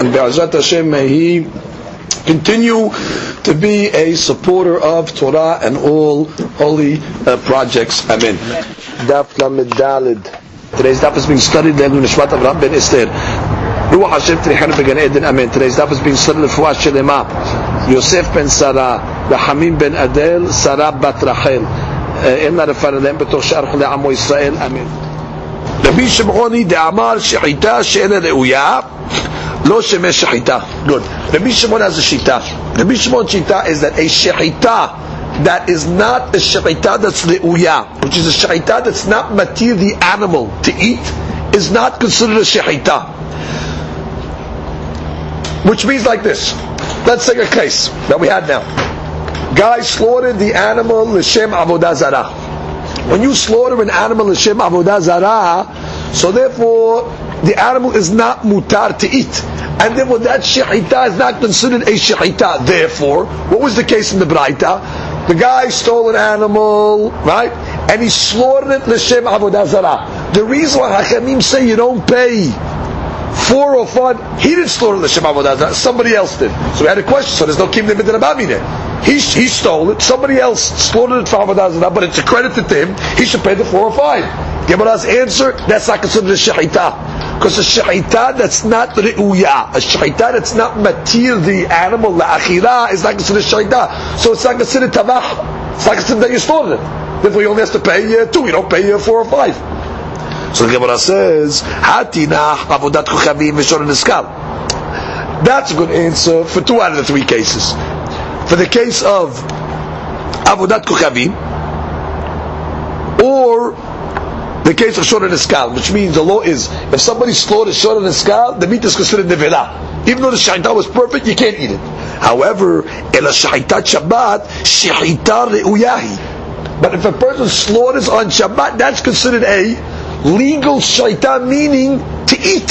and Be'ezrat Hashem, may he continue to be a supporter of Torah and all holy uh, projects. Amen. Daf Lamed Today's daf is being studied in the Nishmat Avraham Ben Esther. Ruach Hashem Trichanu Began Eden. Amen. Today's daf is being studied in the Fuash Shelema. Yosef Ben Sarah. Rahamim Ben Adel. Sarah Bat Rachel. אין הרפרנדן בתוך שאר חולי עמו ישראל, אמן. רבי שמעוני דאמר שחיטה שאינה ראויה לא shemesh shechita. Good. Rabbi Shimon has a shita. Rabbi Shimon's is that a shechita that is not a shechita that's le'uya, which is a shechita that's not matir the animal to eat, is not considered a shechita. Which means like this. Let's take a case that we had now. Guy slaughtered the animal l'shem avodah zarah. When you slaughter an animal l'shem avodah zarah, so therefore the animal is not mutar to eat. And therefore that shechita is not considered a shechita. Therefore, what was the case in the Braita? The guy stole an animal, right? And he slaughtered it l'shem avodah zarah. The reason why Hachamim say you don't pay four or five, he didn't slaughter l'shem avodah zarah. Somebody else did. So we had a question. So there's no kim there. He, he stole it. Somebody else slaughtered it for avodah zarah, but it's accredited to him. He should pay the four or five. Gemara's answer, that's not considered a shechita. Because a shechita that's not re'uya, a shechita that's not matir the animal, la'achira, is not considered shechita. So it's not considered tabach. It's not considered that you slaughtered it. Therefore you only have to pay uh, two, you don't pay uh, four or five. So the Gemara says, Hatina avodat kuchavim v'shor niskal. That's a good answer for two out of the three cases. For the case of avodat kuchavim, or the case of Shor Niskal, which means the law is if somebody slaughters Shor Niskal, the meat is considered nevela. Even though the shahita was perfect, you can't eat it. However, el shahitat Shabbat, shahita reuyahi. But if a person slaughters on Shabbat, that's considered a legal shahita, meaning to eat.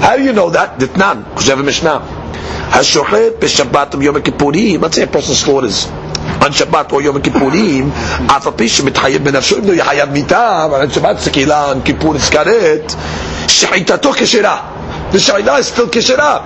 How do you know that? Ditnan, because you have a Mishnah. Yom. Let's say a person slaughters on Shabbat or Yom Kippurim, אף על פי שמתחייב בנפשו, אם לא יהיה חייב on Shabbat זה קהילה, on Kippur it's karet, שחיטתו כשרה. The shaila is still כשרה.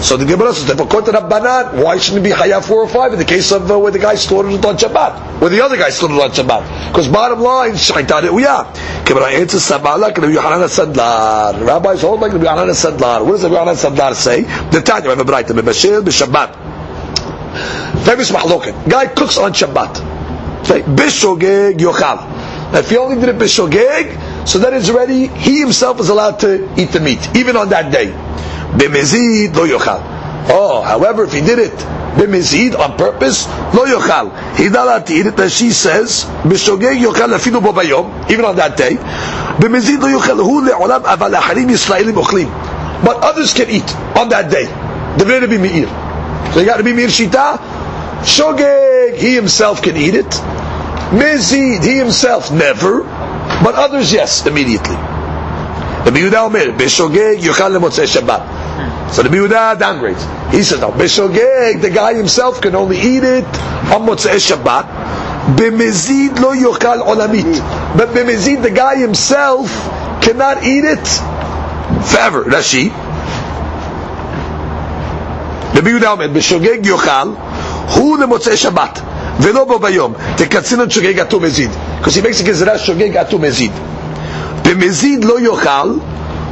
So the Gemara says, therefore, Kot Rabbanan, why shouldn't it be Hayah 4 or 5 in the case of uh, where the guy slaughtered it on Shabbat? Where the other guy slaughtered it on Shabbat? Because bottom line, Shaitan Ruya. Gemara answers, Sabala, Rabbi Yohanan Sandlar. Rabbis hold like Rabbi Yohanan Sandlar. What does Rabbi Yohanan Sandlar say? The Tanya, Rabbi Brighton, Bashir, Shabbat. Famous mahloket. Guy cooks on Shabbat. Bishogeg Yochal. If he only did it Bishogeg, so then it's already, he himself is allowed to eat the meat, even on that day. B'mezid lo yochal. Oh, however, if he did it b'mezid on purpose, lo yochal. He's not allowed to eat it, as she says, b'shogeg yochal afilu bo bayom, even on that day. B'mezid lo yochal hu le'olam aval acharim yisraelim ochlim. But others can eat on that day. The very meir. So you got to be meir shita. Shogeg, he himself can eat it. Mizid, he himself never. But others, yes, immediately. Rabbi Yehuda Omer, Beshogeg yochal lemotzei Shabbat. So the Yehuda downgrades. He says, no, Beshogeg, the guy himself can only eat it on Motzei Shabbat. Bemezid lo yochal olamit. But bemezid, the guy himself cannot eat it forever. Rashi. Rabbi Yehuda Omer, Beshogeg yochal, hu lemotzei Shabbat. ולא בו ביום, תקצין את שוגג אטום מזיד. He makes a גזרה שוגג אטום מזיד. במזיד לא יאכל,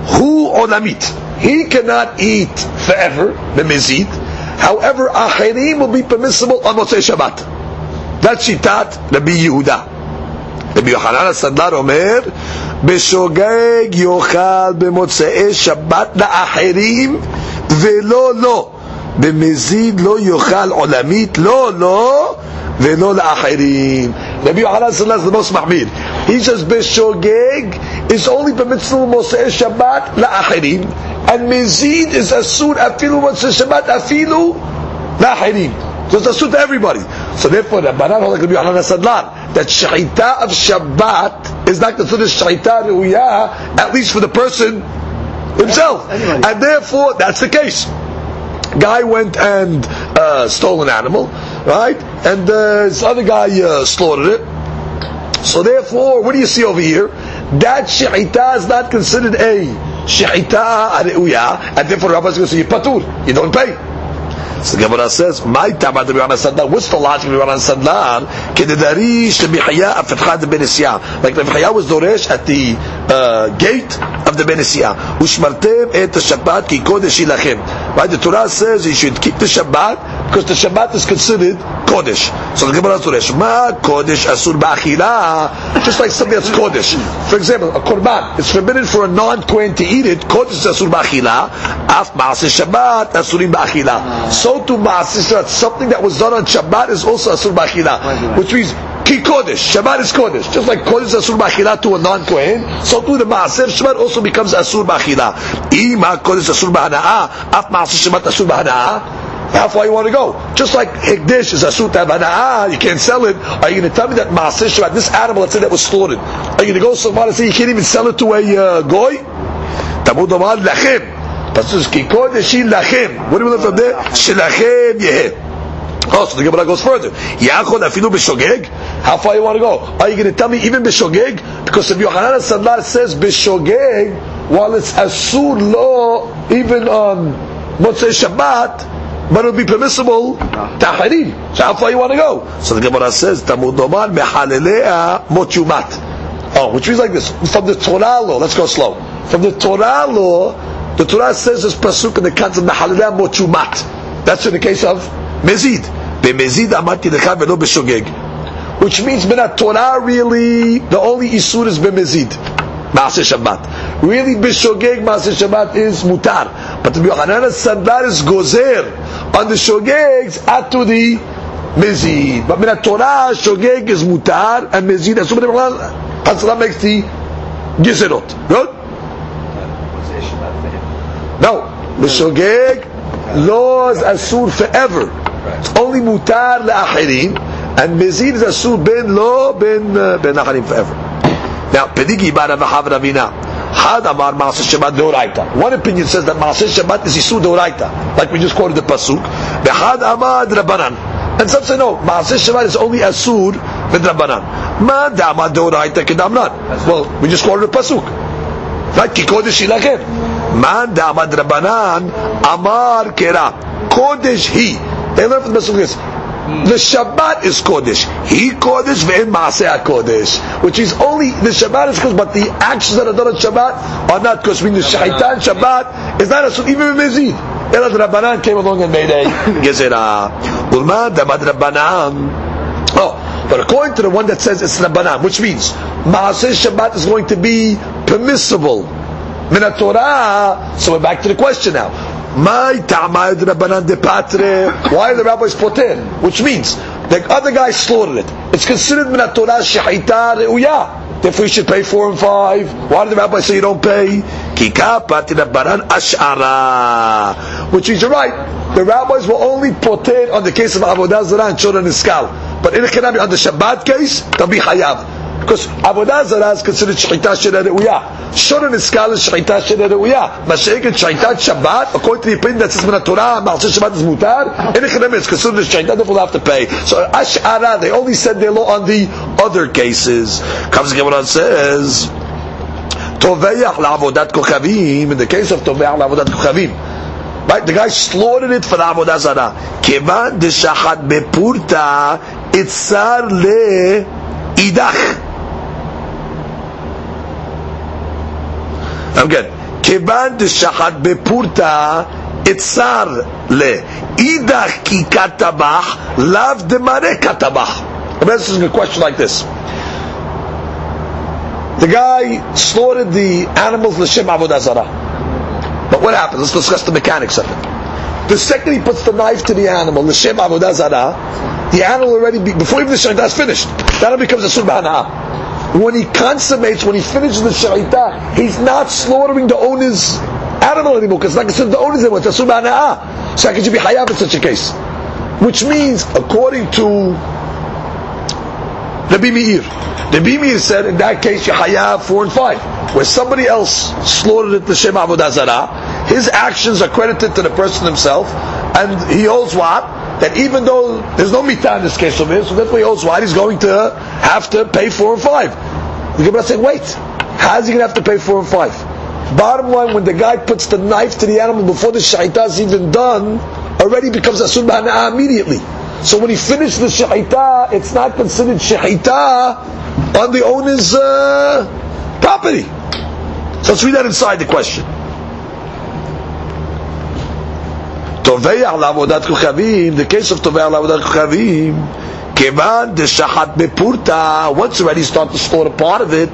הוא עולמית. He cannot eat forever, במזיד. However, אחרים will be permissible on מוצאי שבת. That's שיטת רבי יהודה. רבי יוחנן הסנדלר אומר, בשוגג יאכל במוצאי שבת לאחרים, ולא לא. the במזיד no יאכל עולמית, לא, לא, ולא לאחרים. Rabbi Yohanan Salas the most mahmir. He says beshogeg is only permissible Mosei Shabbat la'achirim, and mezid is asur afilu Mosei Shabbat afilu la'achirim. So it's asur to everybody. So therefore, Rabbanan hold like Rabbi Yohanan Sandlar that shechita of Shabbat is not considered shechita reuyah, at least for the person himself, and therefore that's the case. Guy went and uh, stole an animal, right? And uh, this other guy uh, slaughtered it. So therefore, what do you see over here? That shahita is not considered a shahita reuyah, and therefore Rabbi is going to say patur, you don't pay. So the Gemara says, "My tamad Rabbi Sandlar." What's the logic of Rabbi Sandlar? Of Fetchad the Benisiyah. Like Rabbi was doresh at the uh, gate of the Benisiyah. Ushmartem et Shabbat ki kodesh ilachem. Right? The Torah says you should keep the Shabbat because the Shabbat is considered kodesh. So the Gemara says, "Ma kodesh asur ba'achila." Just like something that's kodesh. For example, a korban. It's forbidden for a non-kohen to eat it. Kodesh asur ba'achila. Af ma'aseh Shabbat asurim ba'achila. So to ma'aseh Shabbat, something that was done on Shabbat is also asur ba'achila, which means Ki Kodesh. Shabbat is Kodesh. Just like Kodesh is Asur B'achila to a non-Kohen, so to the Maaser Shabbat also becomes Asur B'achila. Ima Kodesh Asur B'hana'ah, Af Maaser Shabbat Asur B'hana'ah, how far you want to go? Just like Hikdish is Asur Tabana'ah, you can't sell it. Are you going to tell me that Maaser Shabbat, this animal, let's say that was slaughtered, are you going to go so far and say you can't even sell it to a uh, Goy? Tamud Omar Lachem. Pasuk Ki Kodesh Lachem. What do we learn from there? Shelachem Yeheh. Oh, so the Gemara goes further. Yachod afilu b'shogeg. How far you want to go? Are you going to tell me even b'shogeg? Because if Yohanan Sandlar says b'shogeg, while it's asur law, even on Motzei Shabbat, but it would be permissible taharim. So how far you want to go? So the Gemara says tamud domar mehalelea mochumat. Oh, which means like this from the Torah law. Let's go slow. From the Torah law, the Torah says this pasuk in the concept mehalelea mochumat. That's in the case of mezid. B'mezid amati lecha velo b'shogeg. Which means ben Torah really, the only isur is b'mezid. Maaseh Shabbat. Really b'shogeg Maaseh Shabbat is mutar. But the Yohanan Sandar is gozer on the shogegs at to the mezid. But min Torah shogeg is mutar and mezid. So many Hasra makes the gizerot. Good? No. B'shogeg laws asur forever. It's only mutar le'achirim, and mezid is asur ben lo ben uh, ben acharim forever. Now, pedigi bara v'chav ravina. Had amar Maaseh Shabbat deoraita. One opinion says that Maaseh Shabbat is Isur deoraita, like we just quoted the pasuk. Behad amar drabanan. And some say no, Maaseh Shabbat is only Asur v'drabanan. Ma dama deoraita kedamnan. Well, we just quoted the pasuk. Right? Ki kodesh ilachem. Man dama drabanan amar kera. Kodesh hi. They learn from the pasuk this. The Shabbat is Kodesh. He Kodesh ve'en Maaseh Kodesh. Which is only, the Shabbat is Kodesh, but the actions that are done on Shabbat are not Kodesh. I mean, the Shaitan Shabbat is not a even Mezid. Ela Rabbanan came along and made a Gezerah. Ulma Damad Rabbanan. Oh, but according to the one that says it's Rabbanan, which means Maaseh Shabbat is going to be permissible. Min Torah. So we're back to the question now. My patre. Why are the rabbis poter? Which means the other guy slaughtered it. It's considered min Torah shahita re'uya. Therefore you should pay four and five. Why did the rabbi say you don't pay? Ash'ara. Which means you're right. The rabbis will only poter on the case of avodah zarah and children iskal. But in the on the Shabbat case, they'll be hayav. Because Avodah Zarah is considered Shechita. Shoron Iskal is Shechita Shera Re'uya. Mashiach and Shechita Shabbat, according to the opinion that says Min Torah, Ma'aseh Shabbat is Mutar, in the Chedem it's considered Shechita, therefore have to pay. So Ash'ara, they only said their law on the other cases. Comes the Gemara says, Toveyach la'avodat kochavim, in the case of Toveyach la'avodat kochavim, Right, the guy slaughtered it for the avodah zarah. Kevan de shachat bepurta itzar le idach. I'm good. כיוון דשחט בפורתא אצר ל... אידך כי כתבח, לאו דמראה כתבח. I'm asking a question like this. The guy slaughtered the animals l'shem avodah zarah. But what happens? Let's discuss the mechanics of it. The second he puts the knife to the animal, l'shem avodah zarah, the animal already, be, before even the shaydah is finished, that becomes a surbanah when he consummates, when he finishes the shahita, he's not slaughtering the owner's animal anymore because it's not considered the owner's anymore. It's asur b'ana'ah. So how could you be hayav in such a case? Which means, according to Rabbi Meir, Rabbi Meir said in that case you hayav four and five. Where somebody else slaughtered it the Shem Avodah his actions are credited to the person himself, and he holds what? That even though there's no mitah in this case of his, so that's why he holds what? He's going to have to pay four and five. The Gemara saying, wait, how's he going to have to pay four and five? Bottom line, when the guy puts the knife to the animal before the shaita is even done, already becomes a b'hana'ah immediately. So when he finished the shaita, it's not considered shaita on the owner's uh, property. So let's read that inside the question. The case of Tovei alavodat Kuchavim, Kevan deshahat bepurta. Once already start to slaughter part of it,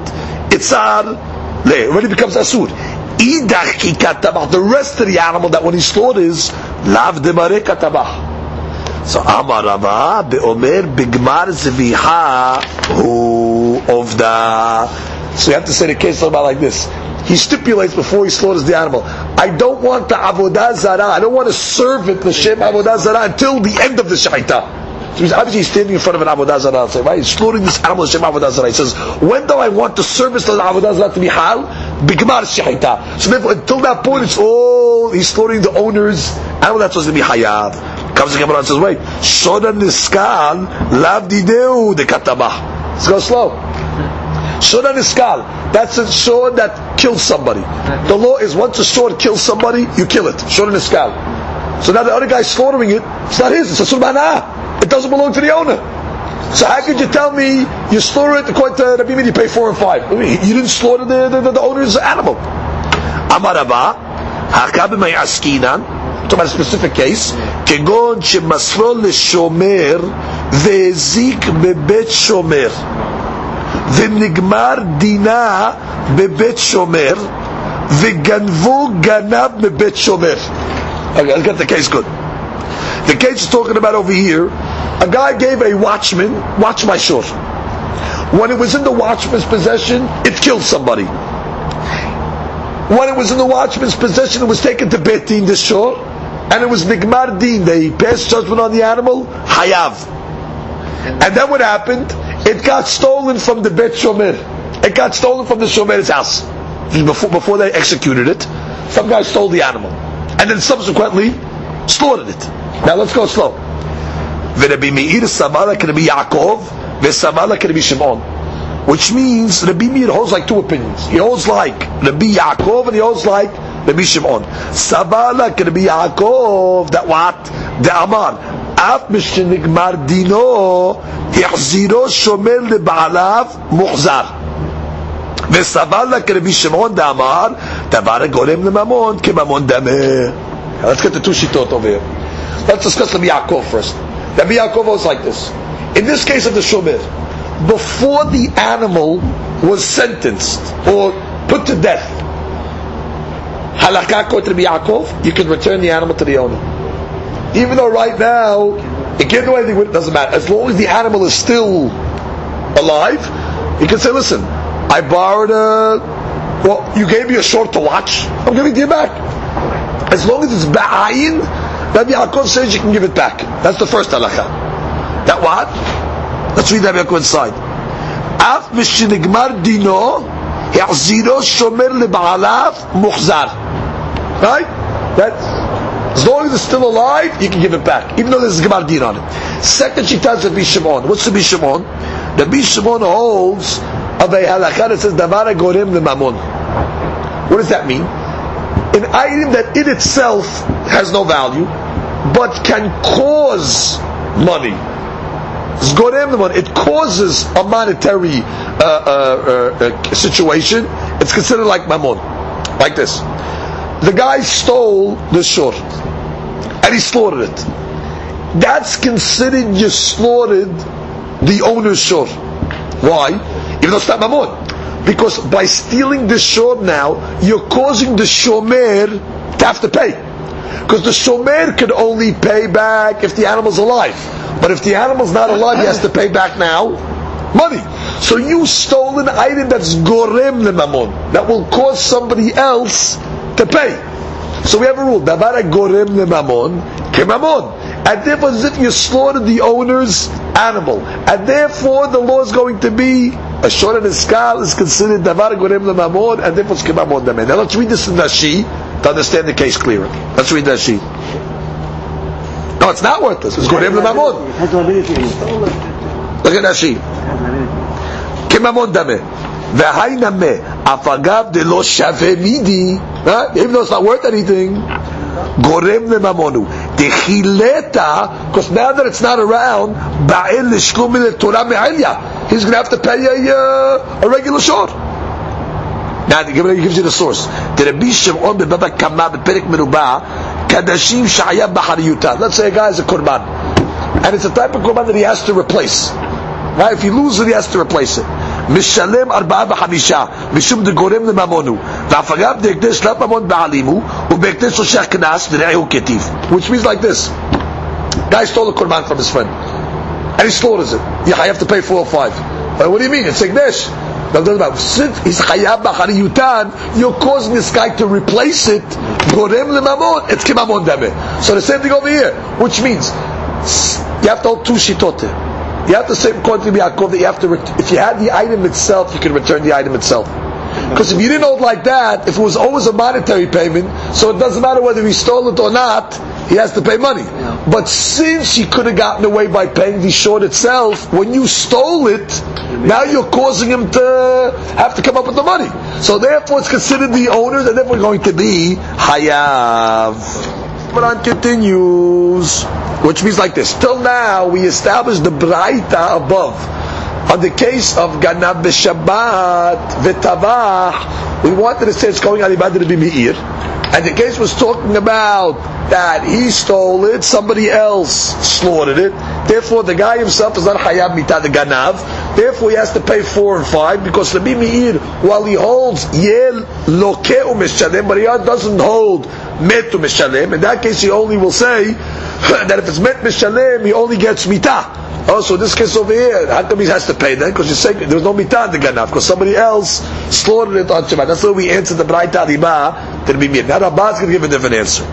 it's itzar le. Already becomes asur. Idach ki katabah. The rest of the animal that when he slaughters, lav demare katabah. So Amar Rava beomer bigmar zviha hu ovda. So you have to say the case about like this. He stipulates before he slaughters the animal. I don't want the avodah zara. I don't want to serve it the shem avodah zara until the end of the shaita. So he's obviously standing in front of an avodah zara. Say, right? He's slaughtering this animal shem avodah zara. He says, when do I want the service of the avodah zara to be hal? Bigmar shaita. So therefore, until that point, it's all he's slaughtering the owner's animal that's supposed to be hayav. Comes the Gemara and says, wait, shoda niskal lav dideu de katabah. Let's go slow. Shoda niskal. That's a sword that kills somebody. The law is once a sword kills somebody, you kill it. Shoda niskal. So now the other guy's slaughtering it. It's not his. It's a surbanah It doesn't belong to the owner. So how could you tell me you slaughter it according to Rabbi Midi, you pay four and five? I mean, you didn't slaughter the, the, the owner's animal. Amaraba, hakabim askinan, talking about a specific case, כגון שמסרו לשומר והזיק בבית שומר. ונגמר דינה בבית שומר, וגנבו גנב מבית שומר. Okay, let's get the case good. The case is talking about over here, a guy gave a watchman, watch my shore. When it was in the watchman's possession, it killed somebody. When it was in the watchman's possession, it was taken to Betin, the shore, and it was Nigmar Din, they passed judgment on the animal, Hayav. And then what happened? It got stolen from the Bet Shomer. It got stolen from the Shomer's house. Before, before they executed it, some guy stole the animal. And then subsequently slaughtered it. Now let's go slow. Rabbi Meir Samala can be Yaakov, Vesamala can be Shimon. Which means Rabbi Meir holds like two opinions. He holds like Rabbi Yaakov and he holds like Rabbi Shimon. Samala can be Yaakov, that what? The Amar. אף משנגמר דינו, החזירו שומר לבעליו מוחזר. וסבל לה כרבי שמעון דאמר, דבר הגורם לממון כממון דמה. Let's get the two shitot over here. Let's discuss Rabbi Yaakov first. Rabbi Yaakov was like this. In this case of the Shomer, before the animal was sentenced or put to death, halakha to Rabbi Yaakov, you can return the animal to the owner. Even though right now, it can't do anything with it, doesn't matter. As long as the animal is still alive, you can say, listen, I borrowed a, well, you gave me a short to watch, I'm giving it to you back. As long as it's ba'ayin, Rabbi Yaakov says you can give it back. That's the first halakha. That what? Let's read Rabbi Yaakov inside. אף משנגמר דינו, החזירו שומר לבעליו מוחזר. Right? That's, as long as it's still alive, you can give it back, even though there's a Gemar Din on it. Second Shita is Rabbi Shimon. What's Rabbi Shimon? Rabbi Shimon holds of a halakha that says Davar Gorim Mamon. What does that mean? An item that in itself has no value, but can cause money. It causes a monetary uh, uh, uh, situation. It's considered like mammon, like this. The guy stole the shore, and he slaughtered it. That's considered you slaughtered the owner's shore. Why? Even though it's not mammon. Because by stealing the shore now, you're causing the shomer to have to pay. Because the shomer can only pay back if the animal's alive. But if the animal's not alive, he has to pay back now money. So you stole an item that's gorem lemamon, that will cause somebody else to pay. So we have a rule. Davar gorem lemamon kemamon. And therefore, as if you slaughtered the owner's animal. And therefore, the law is going to be a short and a is considered davar gorem lemamon, and therefore it's kemamon. Now let's read this in Rashi to understand the case clearer. Let's read Rashi. No, it's not worthless. It's gorem lemamon. Look at Rashi. כממון דמה. והי נמה, אף אגב דלא שווה מידי, even though it's not worth anything, גורם לממונו. דחילתה, because now that it's not around, בעל לשלום מן התורה מעליה. He's going to have to pay a, uh, a regular short. Now, he gives you the source. דרבי שמעון בבבא קמא בפרק מרובע, קדשים שהיה בחריותה. Let's say a guy is a korban. And it's a type of korban that he has to replace. Right? If he loses it, he has to replace it. משלם ארבעה וחמישה, משום דגורם לממונו, ואף אגב דהקדש לא ממון בעלימו, ובהקדש שושח קנס, ורעהו כתיב. Which means like this. Guy stole a korban from his friend, and he slaughters it. Yeah, I have to pay four or five. Uh, what do you mean? It's Ekdesh. Since he's chayav b'chariyutan, you're causing this guy to replace it. Gorem lemamon, it's kimamon dame. So the same thing over here, which means you have to hold two shitote. You have to say according to Yaakov that you have to. Ret- if you had the item itself, you could return the item itself. Because if you didn't hold like that, if it was always a monetary payment, so it doesn't matter whether he stole it or not, he has to pay money. But since he could have gotten away by paying the short itself, when you stole it, now you're causing him to have to come up with the money. So therefore, it's considered the owners, and therefore going to be hayav. Quran continues, which means like this. Till now, we established the Braita above. On the case of Ganab Shabbat, V'tavah, we wanted to say it's going to be Meir. And the case was talking about that he stole it, somebody else slaughtered it. Therefore, the guy himself is not Hayab Mitad the Ganav. Therefore, he has to pay four and five because the Meir, while he holds Yel Lokeu Mishalem, but he doesn't hold met to mishalem. In that case, he only will say that if it's met mishalem, he only gets mitah. Oh, so this case over here, how come he has to pay then? Because you say there's no mitah in the ganav, because somebody else slaughtered it on Shabbat. That's why we answered the Braita Rima to be mir. Now Rabbah is going to give a different answer.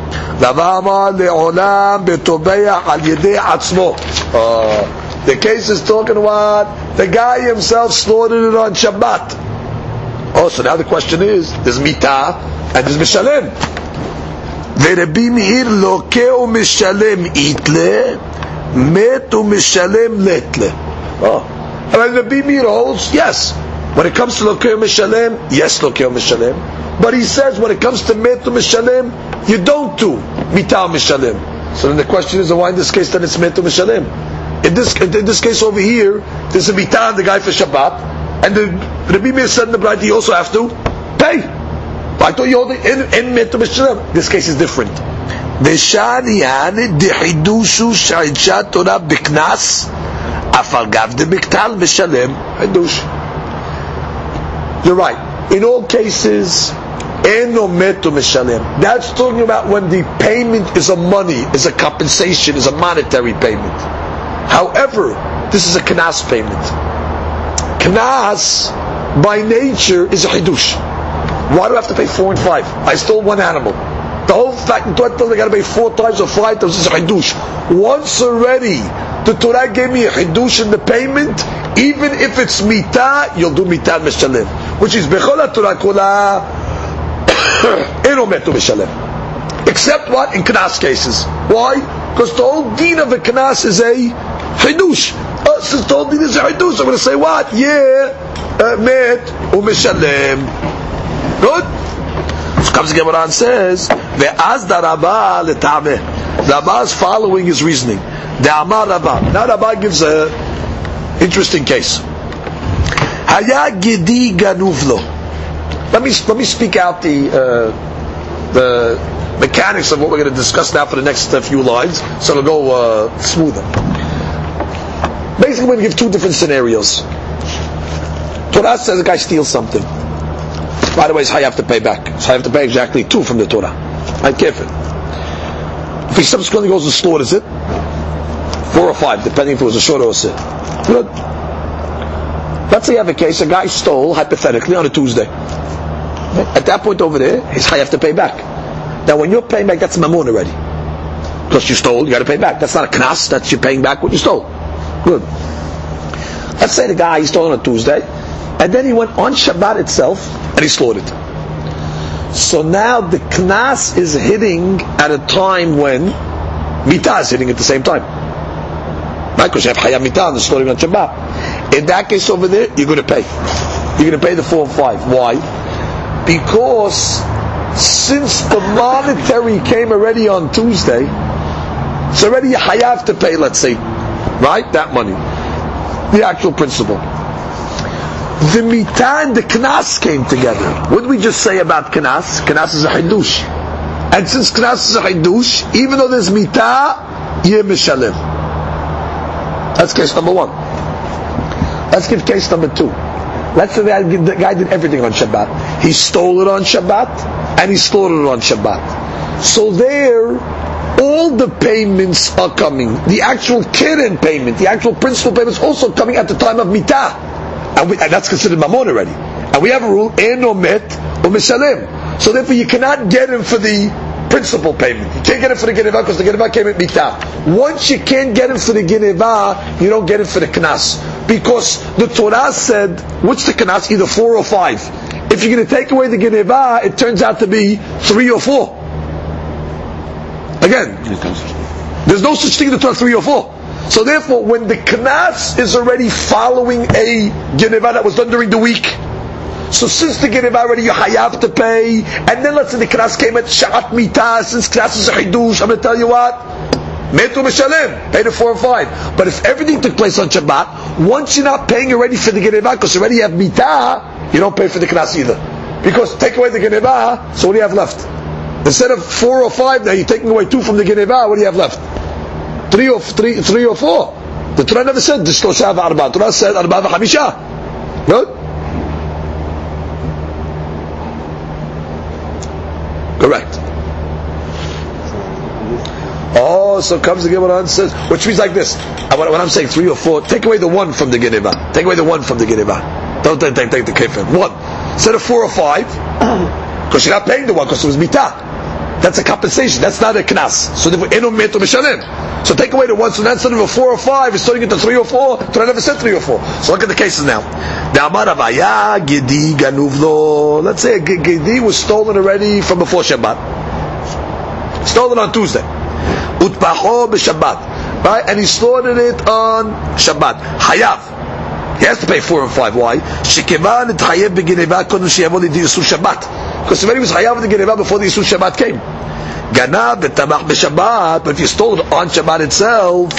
Uh, the case is talking about the guy himself slaughtered it on Shabbat. Oh, so now the question is, there's mitah and there's mishalem. ורבי מאיר לוקה ומשלם איתלה, מת ומשלם לטלה. Oh. And Rabbi Meir holds, yes. When it comes to Lokeh Mishalem, yes, Lokeh Mishalem. But he says when it comes to Metu Mishalem, you don't do Mitah Mishalem. So then the question is, why in this case then it's Metu Mishalem? In this, in this case over here, there's a Mitah on the guy for Shabbat, and the Rabbi Meir said in the bride, he also have to pay. I thought you hold it in, in Metu This case is different. ושעניין דחידושו שהאישה תורה בקנס, אף על גב דבקטל משלם חידוש. You're right. In all cases, eno metu mishalem. that's talking about when the payment is a money, is a compensation, is a monetary payment. However, this is a knas payment. Knas, by nature, is a hidush. Why do I have to pay four and five? I stole one animal. The whole fact Torah I got to pay four times or five times is a chidush. Once already, the Torah gave me a chidush in the payment. Even if it's mita, you'll do mita mishalem, which is bechol Torah kula metu mishalem. Except what in knas cases. Why? Because the whole deen of a knas is a chidush. Uh, since the whole deen is a chidush, I'm going to say what? Yeah, uh, met umishalem. Good. So comes the Gemara and says, "Ve'az da Rabbah letameh." Rabbah is following his reasoning. The Amar Rabbah. Now Rabbah gives a interesting case. Haya gedi ganuvlo. Let me let me speak out the uh, the mechanics of what we're going to discuss now for the next uh, few lines, so it'll go uh, smoother. Basically, we're going to give two different scenarios. Torah says a guy steals something. By the way, it's how you have to pay back. So I have to pay exactly two from the Torah. I'm careful. If he subsequently goes and slaughters it, four or five, depending if it was a short or a sit. Good. Let's say you have a case, a guy stole, hypothetically, on a Tuesday. At that point over there, I have to pay back. Now, when you're paying back, that's mamun already. Because you stole, you got to pay back. That's not a knas. That's you paying back what you stole. Good. Let's say the guy he stole on a Tuesday, and then he went on Shabbat itself and he slaughtered. So now the knas is hitting at a time when mita is hitting at the same time. Right? Because you have hayam mita and the slaughtering on Shabbat. In that case over there, you're going to pay. You're going to pay the four and five. Why? Because since the monetary came already on Tuesday, it's already you have to pay, let's say, right? That money. The actual principle. The mita and the knas came together. What did we just say about knas? Knas is a hidush. And since knas is a hidush, even though there's mita, you're mishalim. That's case number one. Let's give case number two. Let's say the guy did everything on Shabbat. He stole it on Shabbat, and he slaughtered it on Shabbat. So there, all the payments are coming. The actual keren payment, the actual principal payment is also coming at the time of mitah. And, and that's considered mamon already. And we have a rule, en omet or mishalem. So therefore you cannot get him for the principal payment. You can't get him for the geneva because the geneva came at mitah. Once you can't get him for the geneva, you don't get him for the knas. Because the Torah said, what's the knas? Either four or five. If you're going to take away the geneva, it turns out to be three or four. Again, there's no such thing in the Torah three or four. So therefore, when the knas is already following a geneva that was done during the week, so since the geneva already you have to pay, and then let's say the knas came at sha'at mita, since knas is a hidush, I'm going to tell you what, metu mishalem, pay the four and five. But if everything took place on Shabbat, once you're not paying already for the geneva, because you already have mita, you don't pay for the knas either. Because take away the geneva, so what do you have left? Instead of four or five, now you're taking away two from the Geneva, what do you have left? Three or three, three or four. The Torah never said the Shlosha v'arba. The Torah said arba v'hamisha. Good? Correct. Oh, so comes the Gemara and says, which means like this. When I'm saying three or four, take away the one from the Geneva. Take away the one from the Geneva. Don't take, take, take the kefir. One. Instead of four or five, because you're not paying the one because it was mitah. That's a compensation. That's not a knas. So So take away the one. So instead of a four or five, it's turning into three or four. Torah never said three or four. So look at the cases now. Let's say a gedi was stolen already from before Shabbat. Stolen on Tuesday. Utpaho b'Shabbat. Right? And he slaughtered it on Shabbat. Hayav. He has to pay four and five. Why? Shekevan et hayev b'geneva kodem sheyavod iti Shabbat. Because already was chayav the geneva before the Yisur Shabbat came. Ganav v'tamach b'Shabbat, but if you stole it on Shabbat itself,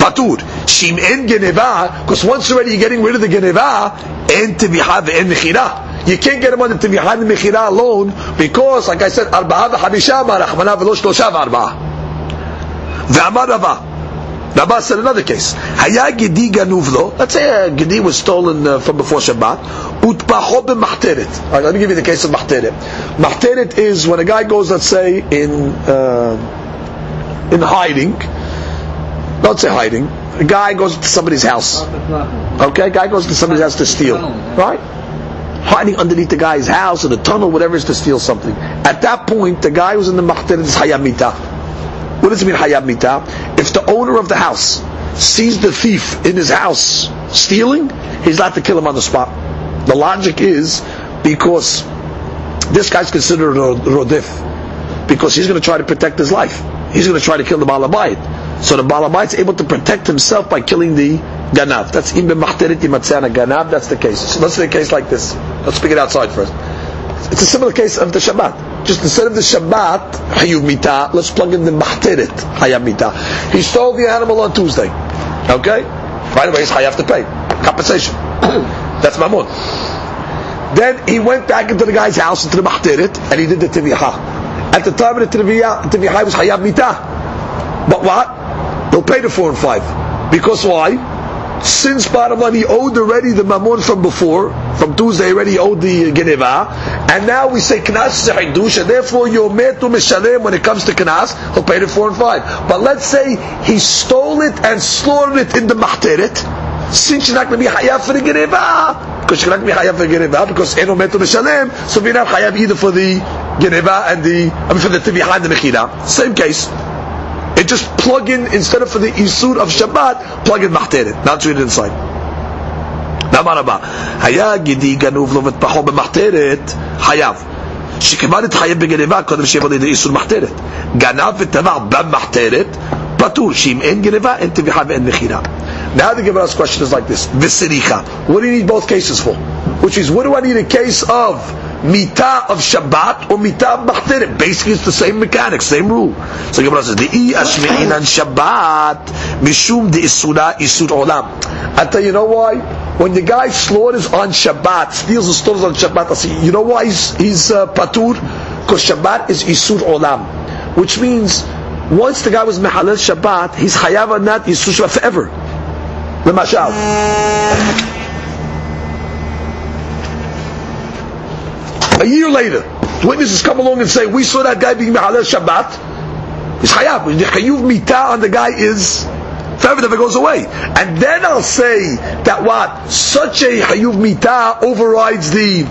patur. Shim en geneva, because once already you're getting rid of the geneva, en teviha ve'en mechira. You can't get him on the teviha and mechira alone, because, like I said, arba'a v'hamisha ma'rachmana v'lo shlosha v'arba'a. Ve'amar Rava, Rabba said another case. Haya gedi ganuvlo. Let's say a gedi was stolen uh, from before Shabbat. Utpaho b'machteret. All right, let me give you the case of machteret. Machteret is when a guy goes, let's say, in uh, in hiding. Don't say hiding. A guy goes to somebody's house. Okay, a guy goes to somebody's house to steal. Right? Hiding underneath the guy's house or the tunnel, whatever is to steal something. At that point, the guy who's in the machteret is hayamita. What does it mean hayab mita? If the owner of the house sees the thief in his house stealing, he's not to kill him on the spot. The logic is because this guy's considered a rodif because he's going to try to protect his life. He's going to try to kill the balabayit. So the balabayit's able to protect himself by killing the ganav. That's im b'machteriti matzana ganav. That's the case. So let's say a case like this. Let's speak it outside first. It's a similar case of the Shabbat just instead of the Shabbat Hayub Mita, let's plug in the Mahteret Hayab Mita. He stole the animal on Tuesday. Okay? Right away, he's Hayab to pay. Compensation. That's Mamun. Then he went back into the guy's house, into the Mahteret, and he did the Tiviha. At the time of the Tiviha was Hayab Mita. But what? He'll pay the four and five. Because why? Since bottom line he owed already the mammon from before, from Tuesday already owed the geneva, and now we say knas hidush, and therefore you're metu mishalem when it comes to knas, he'll pay the four and five. But let's say he stole it and slaughtered it in the mahteret, since you're not going to be hayaf for the geneva, because you're not going to be hayaf for the geneva, because eno metu mishalem, so we're not hayaf either for the Geneva and the, I mean for the Tiviha and the Mechira. Same case It just plug in, instead of for the Isur of Shabbat, plug in Mahteret. Now let's read it inside. דבר הבא, היה גידי גנוב לו וטפחו במחתרת, חייב. שכיוון התחייב בגנבה, קודם שיבוא לידי איסור מחתרת. גנב וטבח במחתרת, פטור, שאם אין גנבה, אין טביחה ואין מכירה. Now the Gemara's question is like this: Visiricha. What do you need both cases for? Which is, what do I need a case of Mita of Shabbat or Mita of Bachterim. Basically, it's the same mechanic, same rule. So Gemara says, the Ashmein on Shabbat, Mishum the Isuna Isur Olam. I tell you, know why? When the guy slaughters on Shabbat, steals and stores on Shabbat, I say, you know why he's, he's uh, Patur? Because Shabbat is Isur Olam. Which means, once the guy was Mehalel Shabbat, he's Hayav not Isur Shabbat forever. The Mashal. A year later, the witnesses come along and say, we saw that guy being Mehalel Shabbat, he's Chayav. The Chayuv Mita on the guy is forever never goes away. And then I'll say that what? Such a Chayuv Mita overrides the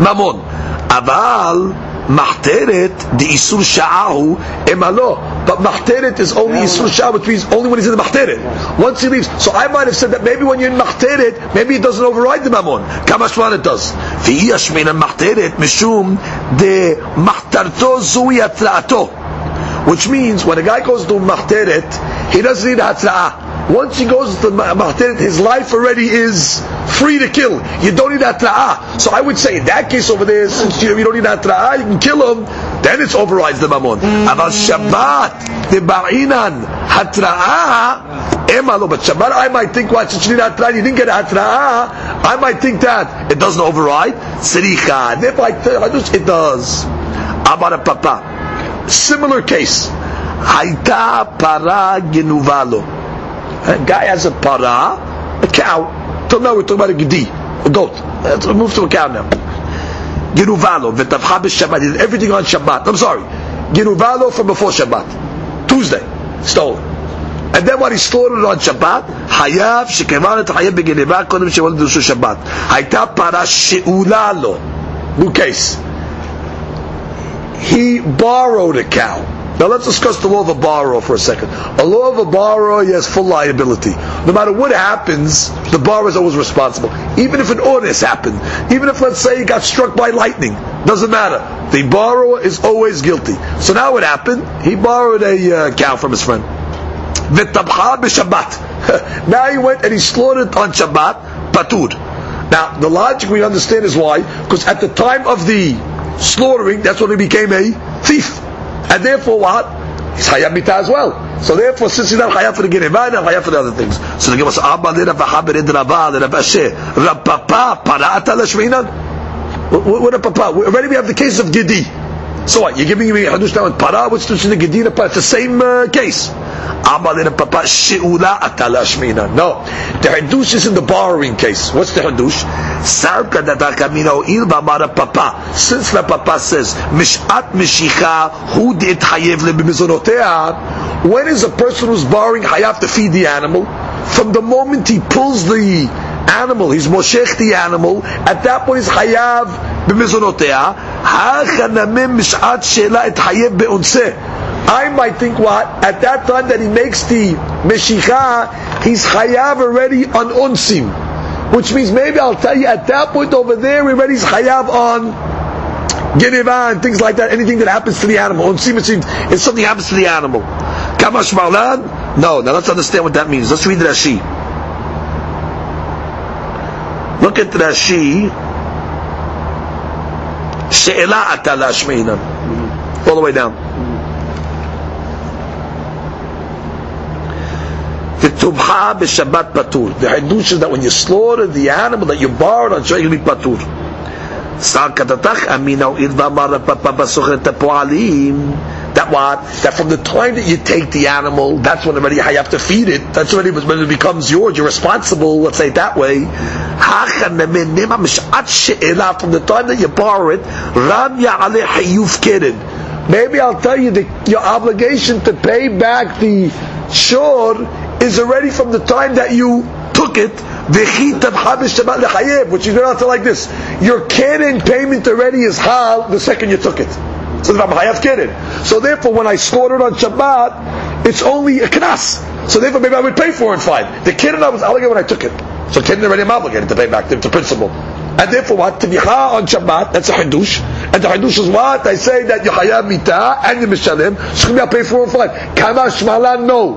Mammon. Aval, Mahteret, the Isur Sha'ahu, Emalo. But Mahteret is only Isur Sha'ah, which means only when he's in the Mahteret. Once he leaves. So I might have said that maybe when you're in Mahteret, maybe it doesn't override the Mammon. Kamashwan it does. V'hi Ashmin Mahteret, Mishum, de Mahtarto Zui. Which means when a guy goes to Mahteret, he doesn't need Hatla'ah. Once he goes to Mahteret, his life already is free to kill. You don't need Hatra'ah. So I would say in that case over there, since you, you don't need Hatra'ah, you can kill him, then it overrides the Mammon. Aval Shabbat, the Ba'inan, Hatra'ah, Emalo, but Shabbat I might think, what, since you need Hatra'ah, you didn't get Hatra'ah, I might think that it doesn't override. Siricha. It does. Amar Papa. Similar case. Haita para genuvalo. A guy has a para, a cow. Till now we're talking about a gedi, a goat. Let's move to a cow now. Giruvalo, v'tavcha b'Shabbat. He did everything on Shabbat. I'm sorry. Giruvalo from before Shabbat. Tuesday. Stolen. And then what he slaughtered on Shabbat, חייב שכיוון את חייב בגניבה קודם שמולד דרשו שבת. הייתה פרה שאולה לו. New case. He borrowed a cow. Now let's discuss the law of a borrower for a second. A law of a borrower, he has full liability. No matter what happens, the borrower is always responsible. Even if an honest happened, even if let's say he got struck by lightning, doesn't matter. The borrower is always guilty. So now what happened? He borrowed a uh, cow from his friend. now he went and he slaughtered on Shabbat, patur. Now the logic we understand is why, because at the time of the slaughtering, that's when he became a thief. And therefore what? He's Hayab Mita as well. So therefore, since he's not Hayab for the Geneva, not Hayab for the other things. So the Gemara says, Abba lera v'chaber ed Rabba, lera v'ashe, Rabba parata l'shminan? What a papa? Already we have the case of Gedi. So what? You're giving me Hadush now with para? What's the Gedi? It's the same uh, case. Amal in papa she'ula atalashmina. No, the hadush is in the borrowing case. What's the hadush? Sarka datakamino il b'amara papa. Since the papa says mishat mishicha hu did hayev lebimizonotea. When is a person who's borrowing hayav to feed the animal? From the moment he pulls the animal, he's moshech the animal. At that point, he's hayav b'mizonotea. Ha chanamim mishat she'la et hayev be'unseh. I might think what? At that time that he makes the Meshicha, he's Chayav already on Unsim. Which means maybe I'll tell you at that point over there, we already Chayav on Geneva and things like that. Anything that happens to the animal. Unsim, if something happens to the animal. Kamash? No, now let's understand what that means. Let's read the Rashi. Look at Rashi. She'ela atala All the way down. The tubha b'shabbat patur. The hadush is that when you slaughter the animal that you borrowed on Shabbat, you'll be patur. That what? That from the time that you take the animal, that's when already you have to feed it. That's already when it becomes yours. You're responsible. Let's say it that way. From the time that you borrow it, Maybe I'll tell you that your obligation to pay back the shore is already from the time that you took it which you don't to like this. Your canon payment already is hal the second you took it. So I'm hayav canon. So therefore, when I slaughtered on Shabbat, it's only a knas. So therefore, maybe I would pay four and five. The canon I was obligated when I took it. So canon already I'm obligated to pay back the, principal. And therefore what? Tabicha on Shabbat, that's a Hidush. And the Hidush is what? I say that you hayab mita and you mishalim, so I pay four and five. Kama shmala, no.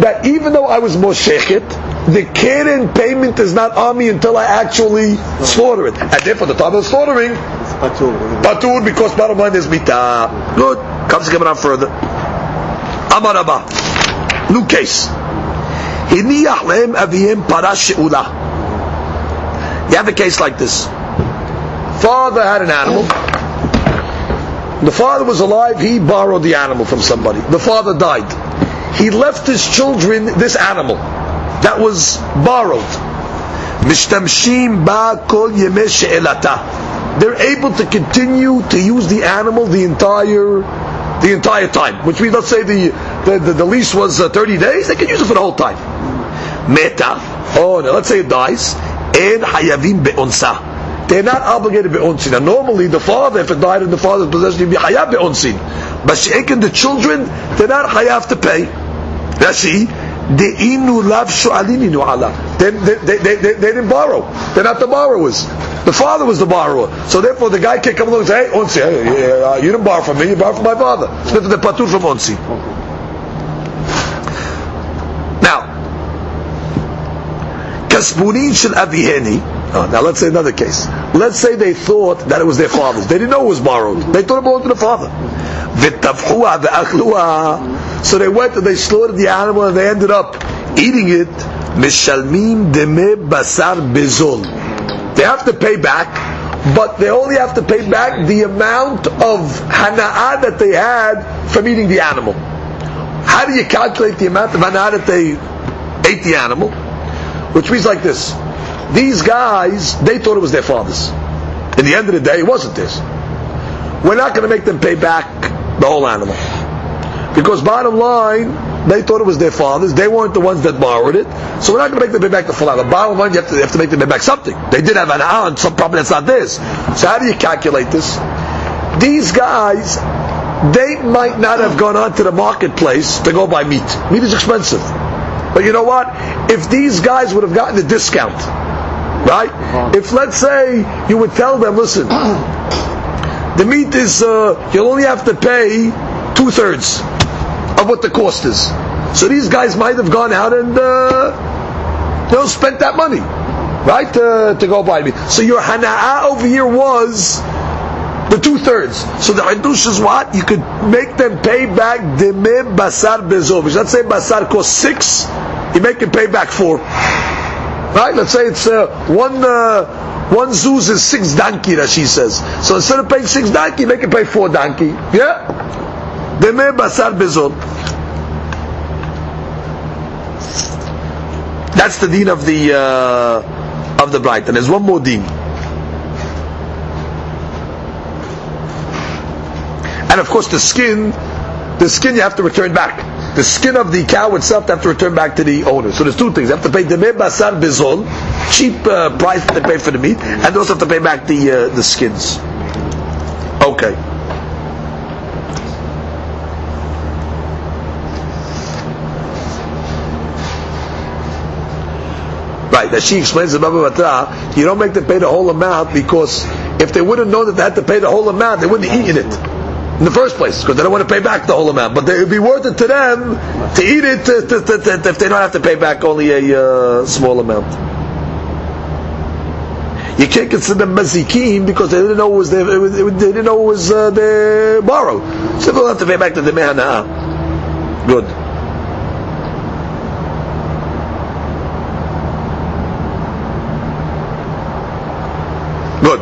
That even though I was moshechet, the Keren payment is not on me until I actually slaughter it. And therefore the time of slaughtering, it's patur, because bottom line is mita. Good. Comes to on further. Amar Abba. New case. Hiniyah lehem aviyim parash. You have a case like this. Father had an animal. The father was alive, he borrowed the animal from somebody. The father died. He left his children this animal that was borrowed. They're able to continue to use the animal the entire the entire time. Which means, let's say the the, the, the lease was uh, 30 days, they can use it for the whole time. Meta. Oh, no, let's say it dies and hayavim be'onsa. They're not obligated be'onsin. Now normally the father, if it died in the father's possession, he'd be hayav be'onsin. But she'ekin the children, they're not hayav to pay. Rashi, de'inu lav shu'alini ala. They, they, they, they, didn't borrow. They're not the borrowers. The father was the borrower. So therefore the guy can't come along and say, hey, onsi, hey, uh, you didn't borrow from me, you borrowed from my father. So they're patur from onsi. kasbunin shel aviheni. Oh, now let's say another case. Let's say they thought that it was their father's. They didn't know it was borrowed. They thought it belonged to the father. So they went and they slaughtered the animal and they ended up eating it. They have to pay back, but they only have to pay back the amount of hana'ah that they had from eating the animal. How do you calculate the amount of hana'ah that they ate the animal? Which means like this. These guys, they thought it was their father's. In the end of the day, it wasn't theirs. We're not going to make them pay back the whole animal. Because bottom line, they thought it was their father's. They weren't the ones that borrowed it. So we're not going to make them pay back the full animal. Bottom line, you have to, you have to make them pay back something. They did have an on some property that's not theirs. So how do you calculate this? These guys, they might not have gone onto the marketplace to go buy meat. Meat is expensive. But you know what? If these guys would have gotten a discount, right? If let's say you would tell them, listen, the meat is uh, you'll only have to pay two thirds of what the cost is. So these guys might have gone out and uh, they'll spent that money, right, uh, to go buy meat. So your hana'ah over here was the two thirds. So the hadush is what? You could make them pay back demir basar bezovish. Let's say basar costs six, you make them pay back four. Right? Let's say it's uh, one uh, one zuz is six donkey that she says. So instead of paying six donkey, make it pay four donkey. Yeah? Demir basar bezol. That's the deen of the uh, of the bright. And there's one more deen. And of course, the skin, the skin you have to return back. The skin of the cow itself you have to return back to the owner. So there's two things. They have to pay demir basar bizol, cheap uh, price to pay for the meat, and they also have to pay back the uh, the skins. Okay. Right, that she explains the Baba Batra, you don't make them pay the whole amount because if they wouldn't know that they had to pay the whole amount, they wouldn't have eaten it in the first place because they don't want to pay back the whole amount. But it would be worth it to them to eat it to, to, to, if they don't have to pay back only a uh, small amount. You can't consider them mazikim because they didn't know it was their, it was, they didn't know it was uh, their borrowed. So they don't have to pay back the mehana. Good. Good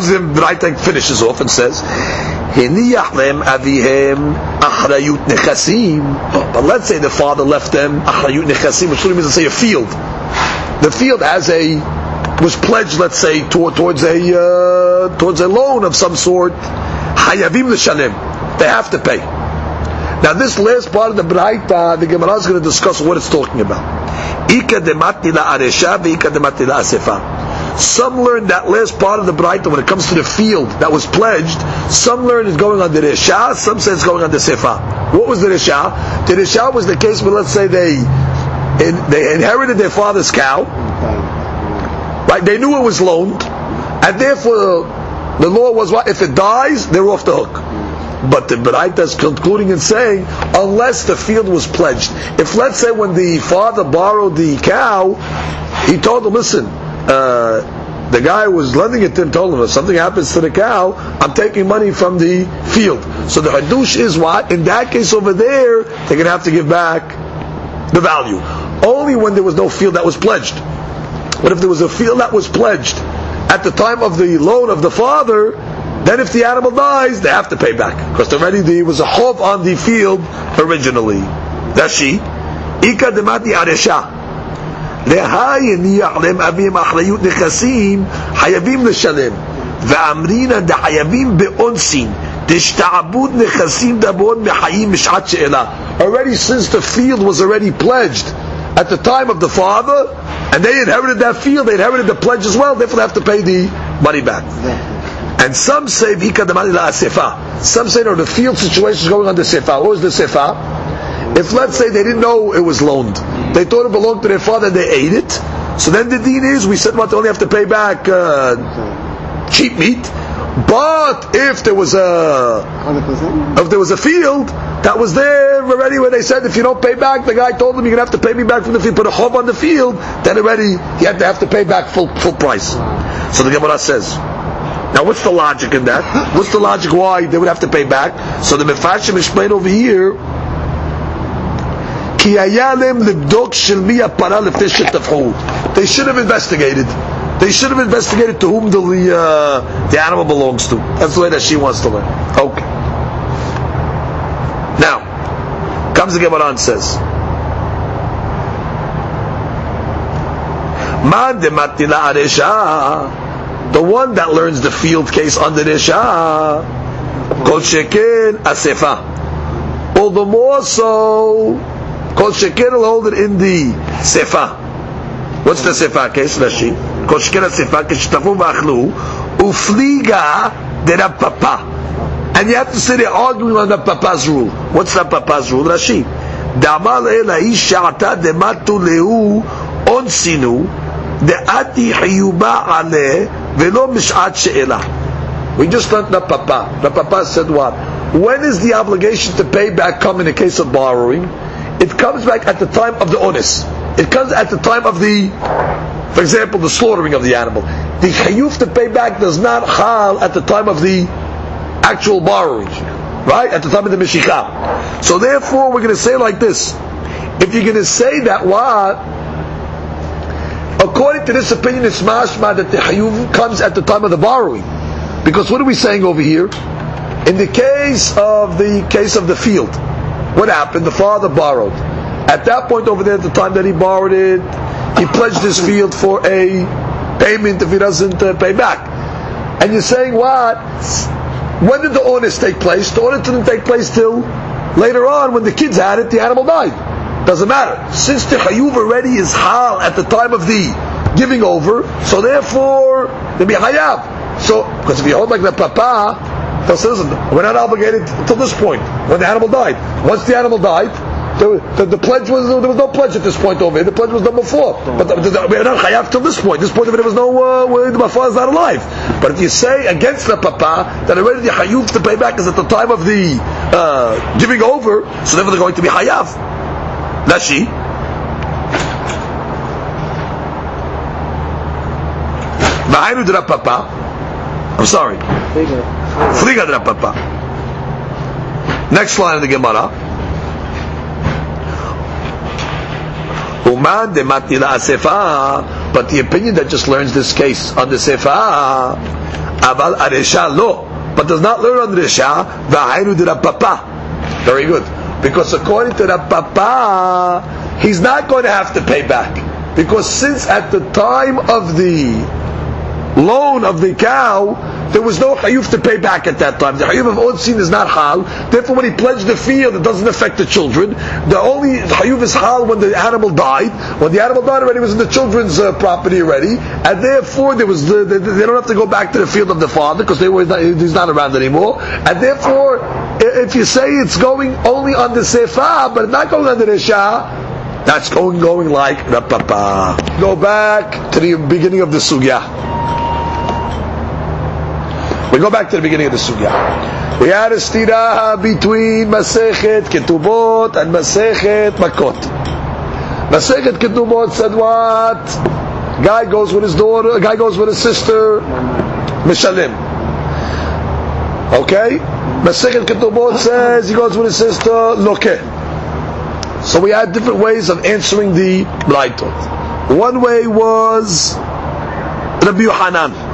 comes in, Braita finishes off and says, Hiniyah lem avihem achrayut nechasim. But let's say the father left them achrayut nechasim, which literally means to say a field. The field has a was pledged, let's say, towards a uh, towards a loan of some sort. Hayavim l'shalim. They have to pay. Now, this last part of the Braita, uh, the Gemara is going to discuss what it's talking about. Ika dematila aresha, ika dematila asefa. Some learn that last part of the Braita when it comes to the field that was pledged. Some learn it's going on the Resha, some say it's going on the Sefa. What was the Resha? The Resha was the case where let's say they they inherited their father's cow. Right? They knew it was loaned. And therefore the law was what? If it dies, they're off the hook. But the Beraita is concluding and saying, unless the field was pledged. If let's say when the father borrowed the cow, he told him, listen, uh, the guy who was lending it to him told him, if something happens to the cow, I'm taking money from the field. So the hadush is what? In that case over there, they're going to have to give back the value. Only when there was no field that was pledged. But if there was a field that was pledged at the time of the loan of the father, then if the animal dies, they have to pay back. Because already there was a chov on the field originally. That's she. Ika demati. להי הניח להם אביהם אחריות נכסים, חייבים לשלם. ואמרינא דחייבים באונסין, דשתעבוד נכסים דבון מחיים משעת שאלה. Already since the field was already pledged at the time of the father, and they inherited that field, they inherited the pledge as well, therefore they have to pay the money back. And some say vika damani la sefa. Some say no, the field situation is going on the sefa. What was the sefa? If let's say they didn't know it was loaned, they thought it belonged to their father, and they ate it. So then the dean is we said what they only have to pay back uh, cheap meat. But if there was a if there was a field that was there already where they said if you don't pay back, the guy told them you're gonna have to pay me back from the field. Put a chov on the field, then already he had to have to pay back full full price. So the Gemara says. Now, what's the logic in that? What's the logic why they would have to pay back? So the Meforshim explain over here. They should have investigated. They should have investigated to whom the uh, the animal belongs to. That's the way that she wants to learn. Okay. Now, comes the Gemara and says, the one that learns the field case under the Shah, Kol. All the more so, Kol Shekin will hold it in the Sefa. What's the Sefa case, Rashi? Kol Shekin Asefa, Kishtafu Vachlu, Ufliga de Papa. And you have to say they're arguing on the Papa's rule. What's the Papa's rule, Rashi? Damal ela ish sha'ata dematu lehu onsinu de'ati hiyuba aleh Velo mishat she'ela. We just learned the papa. The papa said what? When is the obligation to pay back come in a case of borrowing? It comes back at the time of the onus. It comes at the time of the, for example, the slaughtering of the animal. The chayuf to pay back does not hal at the time of the actual borrowing, right? At the time of the mishikah. So therefore, we're going to say like this: If you're going to say that what According to this opinion, it's mashma that the hayuv comes at the time of the borrowing. Because what are we saying over here? In the case of the case of the field, what happened? The father borrowed. At that point over there, at the time that he borrowed it, he pledged his field for a payment if he doesn't uh, pay back. And you're saying what? When did the onus take place? The onus didn't take place till later on when the kids had it, the animal died. Doesn't matter. Since the chayuv already is hal at the time of the giving over, so therefore they be hayav. So because if you hold like the papa, listen, we're not obligated until this point when the animal died. Once the animal died, the, the, the, pledge was there was no pledge at this point over here. The pledge was done before, but the, we're not chayav till this point. This point of it, there was no uh, the father is not alive. But if you say against the papa that already the hayuv to pay back is at the time of the uh, giving over, so therefore they're going to be hayav. De Papa. I'm sorry. Fliga de Papa. Next line of the Gemara. Uman de matila asefa. But the opinion that just learns this case on the sefa, aval aresha lo, but does not learn on resha, v'aynu de Papa. Very good. Because according to the Papa, he's not going to have to pay back. Because since at the time of the loan of the cow, there was no chayuf to pay back at that time. The chayuf of onsin is not hal. Therefore, when he pledged the field, it doesn't affect the children. The only chayuf is hal when the animal died. When the animal died already, it was in the children's uh, property already, and therefore there was the, the, they don't have to go back to the field of the father because they not, he's not around anymore. And therefore, if you say it's going only on the sefa, but not going on the resha, that's going going like Rav Papa. Go back to the beginning of the sugya. We go back to the beginning of the sugya. We had a stira between Masechet Ketubot and Masechet Makot. Masechet Ketubot said what? Guy goes with his daughter, guy goes with his sister, Mishalim. Okay? Masechet Ketubot says he goes with his sister, Lokeh. So we had different ways of answering the Braitot. One way was Rabbi Yohanan.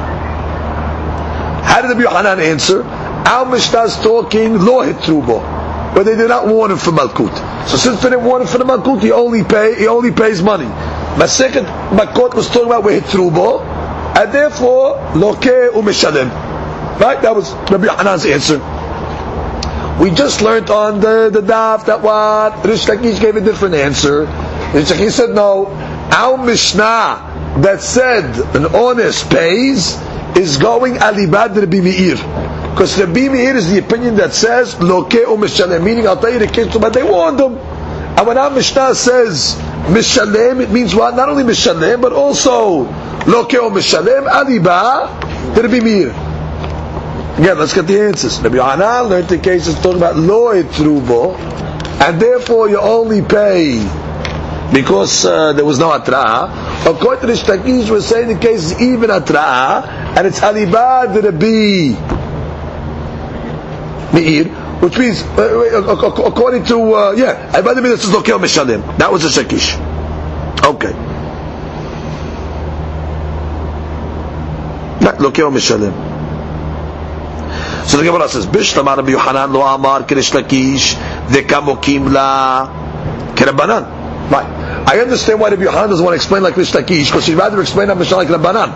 How did Rabbi Yohanan answer? Our Mishnah is talking lo hitrubo, but they did not warn him for Malkut. So since they didn't warn him for the Malkut, he only pay he only pays money. Masechet Makot was talking about hitrubo, and therefore loke umeshalem. Right? That was Rabbi Yohanan's answer. We just learned on the, the daf that what Rish Lakish gave a different answer. Rish said no. Our Mishnah that said an honest pays is going alibad Rabbi Meir. Because Rabbi Meir is the opinion that says, Loke o Mishalem, meaning I'll tell you the case, but they warned them. And when our Mishnah says Mishalem, it means what? Not only Mishalem, but also Loke o Mishalem, Aliba, the Rabbi Meir. Again, let's get the answers. Rabbi Yohanan learned the cases talking about Lo Etrubo, and therefore you only pay because uh, there was no atra'a. According to the Shtakish, we're saying the case is even atra'a, and it's alibad Rabbi Meir, which means, uh, uh according to, uh, yeah, alibad Meir, this is lokel mishalim. That was a Shakish. Okay. Lokel mishalim. So the Gemara says, Bishlamar Rabbi Yohanan lo amar kirish lakish, vekamokim la kerabanan. Right. I understand why Rabbi Yohanan doesn't want to explain like Rish Lakish, because he'd rather explain that Mishnah like Rabbanan.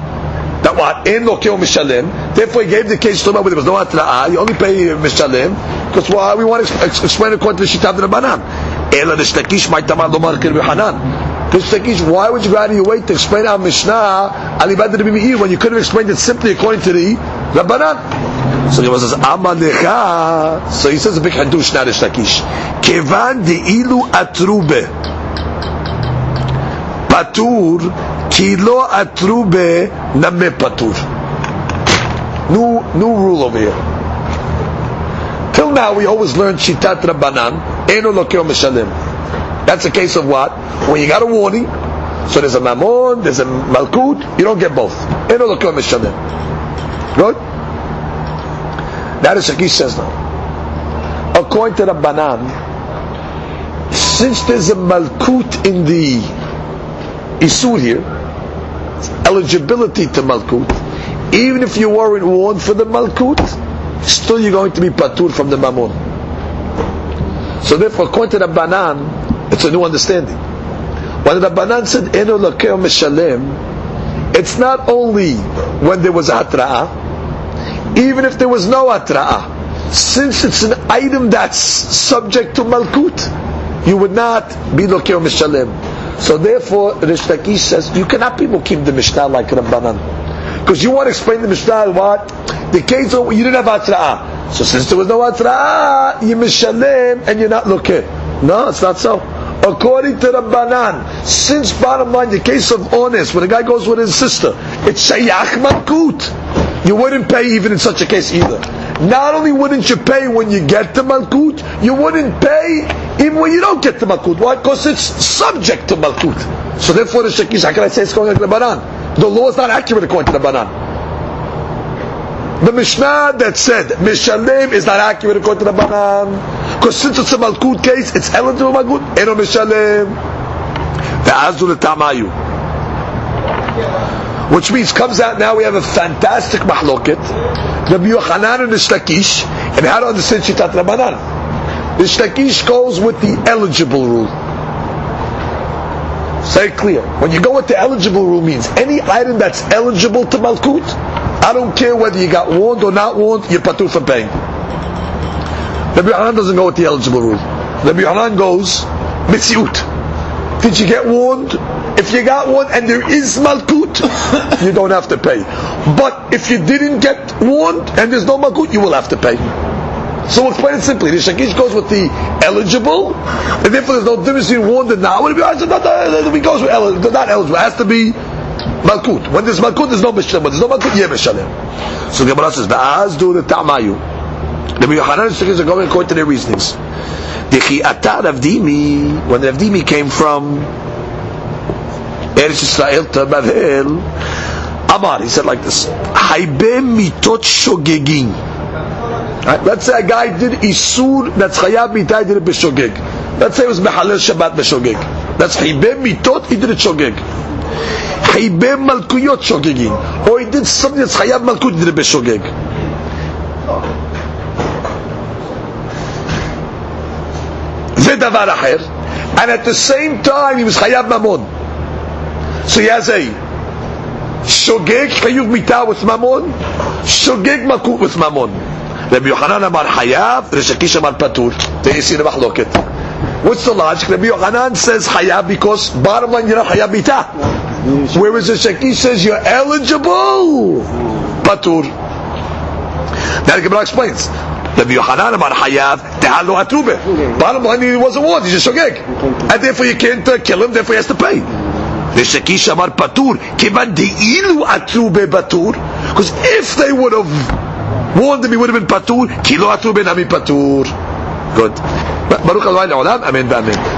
That what? In Lokeo Mishalim. Therefore, he gave the case to where there was no Atra'ah. You only pay Mishalim, because why? We want to explain according to the Shitat Rabbanan. Ela Rish Lakish might tamar lomar Rabbi Yohanan. Rish why would you rather you wait to explain our Mishnah, Alibad Rabbi Meir, when you could have explained it simply according to the Rabbanan? So he says, Amalecha. So he says a big hadush now, Rish Lakish. Kevan de ilu atrube patur ki lo atrube name patur. New new rule over here. Till now we always learn shitat rabbanan eno lokeo mishalim. That's a case of what? When you got a warning, so there's a mamon, there's a malkut, you don't get both. Eno lokeo mishalim. Good? That is Shakish says now. According to the Rabbanan, since there's a malkut in the Isur here, eligibility to Malkut, even if you weren't warned for the Malkut, still you're going to be patur from the Mammon. So therefore, according to the Banan, it's a new understanding. When the Banan said, Eno lakeo meshalem, it's not only when there was a hatra'ah, even if there was no hatra'ah, since it's an item that's subject to Malkut, you would not be lokeo meshalem. So therefore, Rish Lakish says you cannot be mukim the Mishnah like Rabbanan. Because you want to explain the Mishnah what? The case of you didn't have Atra'ah. So since there was no Atra'ah, you mishalem and you're not looking. No, it's not so. According to Rabbanan, since bottom line, the case of honest, when a guy goes with his sister, it's Shayach Malkut. You wouldn't pay even in such a case either. Not only wouldn't you pay when you get to Malkut, you wouldn't pay even when you don't get to Malkut. Why? Because it's subject to Malkut. So therefore the Shakish, how can I say it's going like the Banan? The law is not accurate according to the Banan. The Mishnah that said Mishalem is not accurate according to the Banan. Because since it's a Malkut case, it's eligible Malkut. Eno Mishalem. Ve'azu tamayu. Which means comes out now we have a fantastic mahloket. Rabbi Yochanan and the Shtakish, and how to understand Shitat Rabbanan. The Shtakish goes with the eligible rule. Say it clear. When you go with the eligible rule means any item that's eligible to Malkut, I don't care whether you got warned or not warned, you're patur from paying. Rabbi Yohanan doesn't go with the eligible rule. Rabbi Yohanan goes, mitziut. Did you get warned? If you got warned and there is malkut, you don't have to pay. But if you didn't get warned and there's no malkut, you will have to pay. So we'll explain it simply. The Shakish goes with the eligible, and therefore there's no difference between warned and not. When it goes with eligible, not eligible. It has to be malkut. When there's malkut, there's no mishalem. When there's no malkut, yeah mishalem. So the Gemara says, "Va'az do the ta'mayu." The Yohanan and Shakish are going according to their reasonings. The Ata Ravdimi, when the Ravdimi came from Eretz Yisrael to Bavel, Amar, he said like this: "Haibem mitot shogegin." Right? Let's say a guy did isur that's chayab mitai did it b'shogeg. Let's say it was mehalel Shabbat b'shogeg. That's hibem mitot he did it shogeg. Hibem malkuyot shogegin. Or he did something that's chayab malkut he did it b'shogeg. זה דבר אחר, and at the same time he was חייב ממון. So he has a shogeg chayuv mitah with mamon, shogeg malkut with mamon. Rabbi Yochanan Amar Hayav, Rish Lakish Amar Patur. Then you see the Mahloket. What's the logic? Rabbi Yochanan says Hayav because bottom line you're not Hayav Bita. Whereas Rish Lakish says you're eligible. Patur. Now the Gemara explains. Rabbi Yochanan Amar Hayav Tehalo Atrube. Bottom line he wasn't warned, he's a shogeg. And therefore you can't uh, kill him, therefore he has to pay. Lakish Amar Patur. Kivan Deilu Atrube Patur. Because if they would have warned him he would have been patur, kilo atu ben ami patur. Good. Baruch Adonai le'olam, amen v'amen.